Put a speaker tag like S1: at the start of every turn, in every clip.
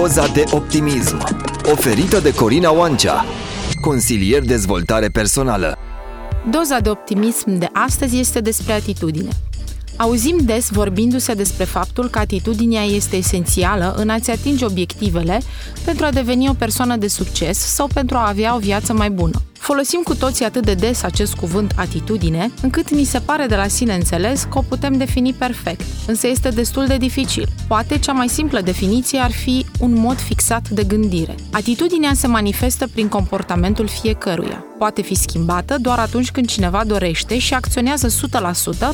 S1: Doza de optimism. Oferită de Corina Oancea, consilier dezvoltare personală.
S2: Doza de optimism de astăzi este despre atitudine. Auzim des vorbindu-se despre faptul că atitudinea este esențială în a-ți atinge obiectivele pentru a deveni o persoană de succes sau pentru a avea o viață mai bună. Folosim cu toții atât de des acest cuvânt atitudine, încât ni se pare de la sine înțeles că o putem defini perfect, însă este destul de dificil. Poate cea mai simplă definiție ar fi un mod fixat de gândire. Atitudinea se manifestă prin comportamentul fiecăruia. Poate fi schimbată doar atunci când cineva dorește și acționează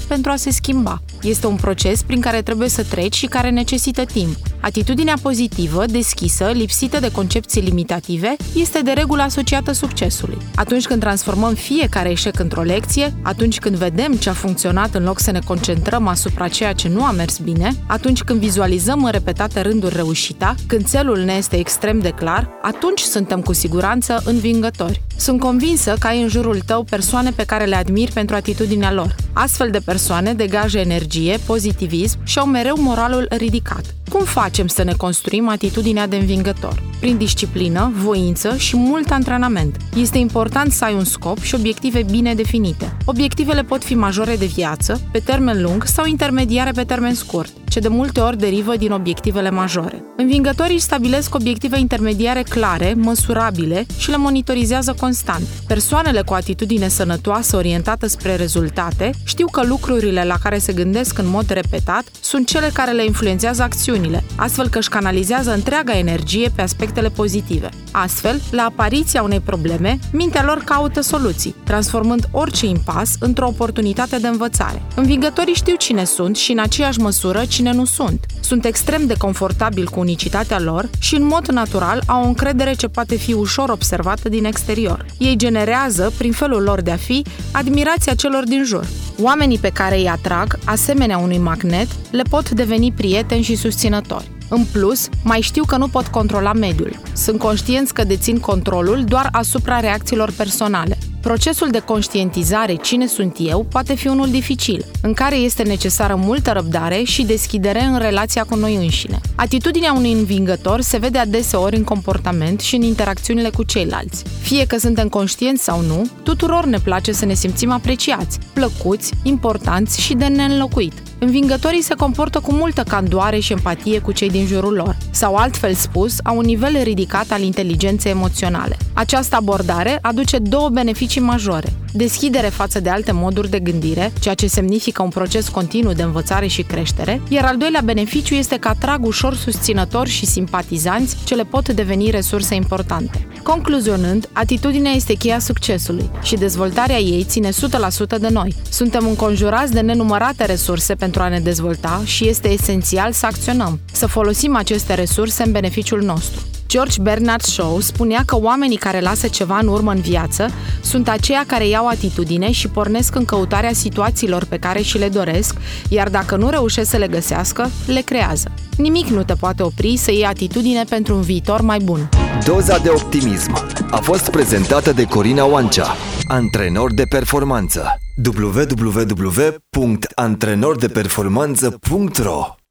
S2: 100% pentru a se schimba. Este un proces prin care trebuie să treci și care necesită timp. Atitudinea pozitivă, deschisă, lipsită de concepții limitative, este de regulă asociată succesului. Atunci când transformăm fiecare eșec într-o lecție, atunci când vedem ce a funcționat în loc să ne concentrăm asupra ceea ce nu a mers bine, atunci când vizualizăm în repetate rânduri reușita, când țelul ne este extrem de clar, atunci suntem cu siguranță învingători. Sunt convinsă că ai în jurul tău persoane pe care le admiri pentru atitudinea lor. Astfel de persoane degajă energie, pozitivism și au mereu moralul ridicat. Cum facem să ne construim atitudinea de învingător? Prin disciplină, voință și mult antrenament. Este important să ai un scop și obiective bine definite. Obiectivele pot fi majore de viață, pe termen lung sau intermediare pe termen scurt, ce de multe ori derivă din obiectivele majore. Învingătorii stabilesc obiective intermediare clare, măsurabile și le monitorizează constant. Persoanele cu atitudine sănătoasă orientată spre rezultate știu că lucrurile la care se gândesc în mod repetat sunt cele care le influențează acțiunile, astfel că își canalizează întreaga energie pe aspectele pozitive. Astfel, la apariția unei probleme, mintea lor caută soluții, transformând orice impas într-o oportunitate de învățare. Învingătorii știu cine sunt și în aceeași măsură cine nu sunt. Sunt extrem de confortabili cu unicitatea lor și în mod natural au o încredere ce poate fi ușor observată din exterior. Ei generează, prin felul lor de a fi, admirația celor din jur. Oamenii pe care îi atrag, asemenea unui magnet, le pot deveni prieteni și susținători. În plus, mai știu că nu pot controla mediul. Sunt conștienți că dețin controlul doar asupra reacțiilor personale. Procesul de conștientizare cine sunt eu poate fi unul dificil, în care este necesară multă răbdare și deschidere în relația cu noi înșine. Atitudinea unui învingător se vede adeseori în comportament și în interacțiunile cu ceilalți. Fie că suntem conștienți sau nu, tuturor ne place să ne simțim apreciați, plăcuți, importanți și de neînlocuit. Învingătorii se comportă cu multă candoare și empatie cu cei din jurul lor, sau altfel spus, au un nivel ridicat al inteligenței emoționale. Această abordare aduce două beneficii majore. Deschidere față de alte moduri de gândire, ceea ce semnifică un proces continuu de învățare și creștere, iar al doilea beneficiu este că atrag ușor susținători și simpatizanți ce le pot deveni resurse importante. Concluzionând, atitudinea este cheia succesului și dezvoltarea ei ține 100% de noi. Suntem înconjurați de nenumărate resurse pentru a ne dezvolta și este esențial să acționăm, să folosim aceste resurse în beneficiul nostru. George Bernard Shaw spunea că oamenii care lasă ceva în urmă în viață sunt aceia care iau atitudine și pornesc în căutarea situațiilor pe care și le doresc, iar dacă nu reușesc să le găsească, le creează. Nimic nu te poate opri să iei atitudine pentru un viitor mai bun.
S1: Doza de optimism a fost prezentată de Corina Oancea, antrenor de performanță. www.antrenordeperformanță.ro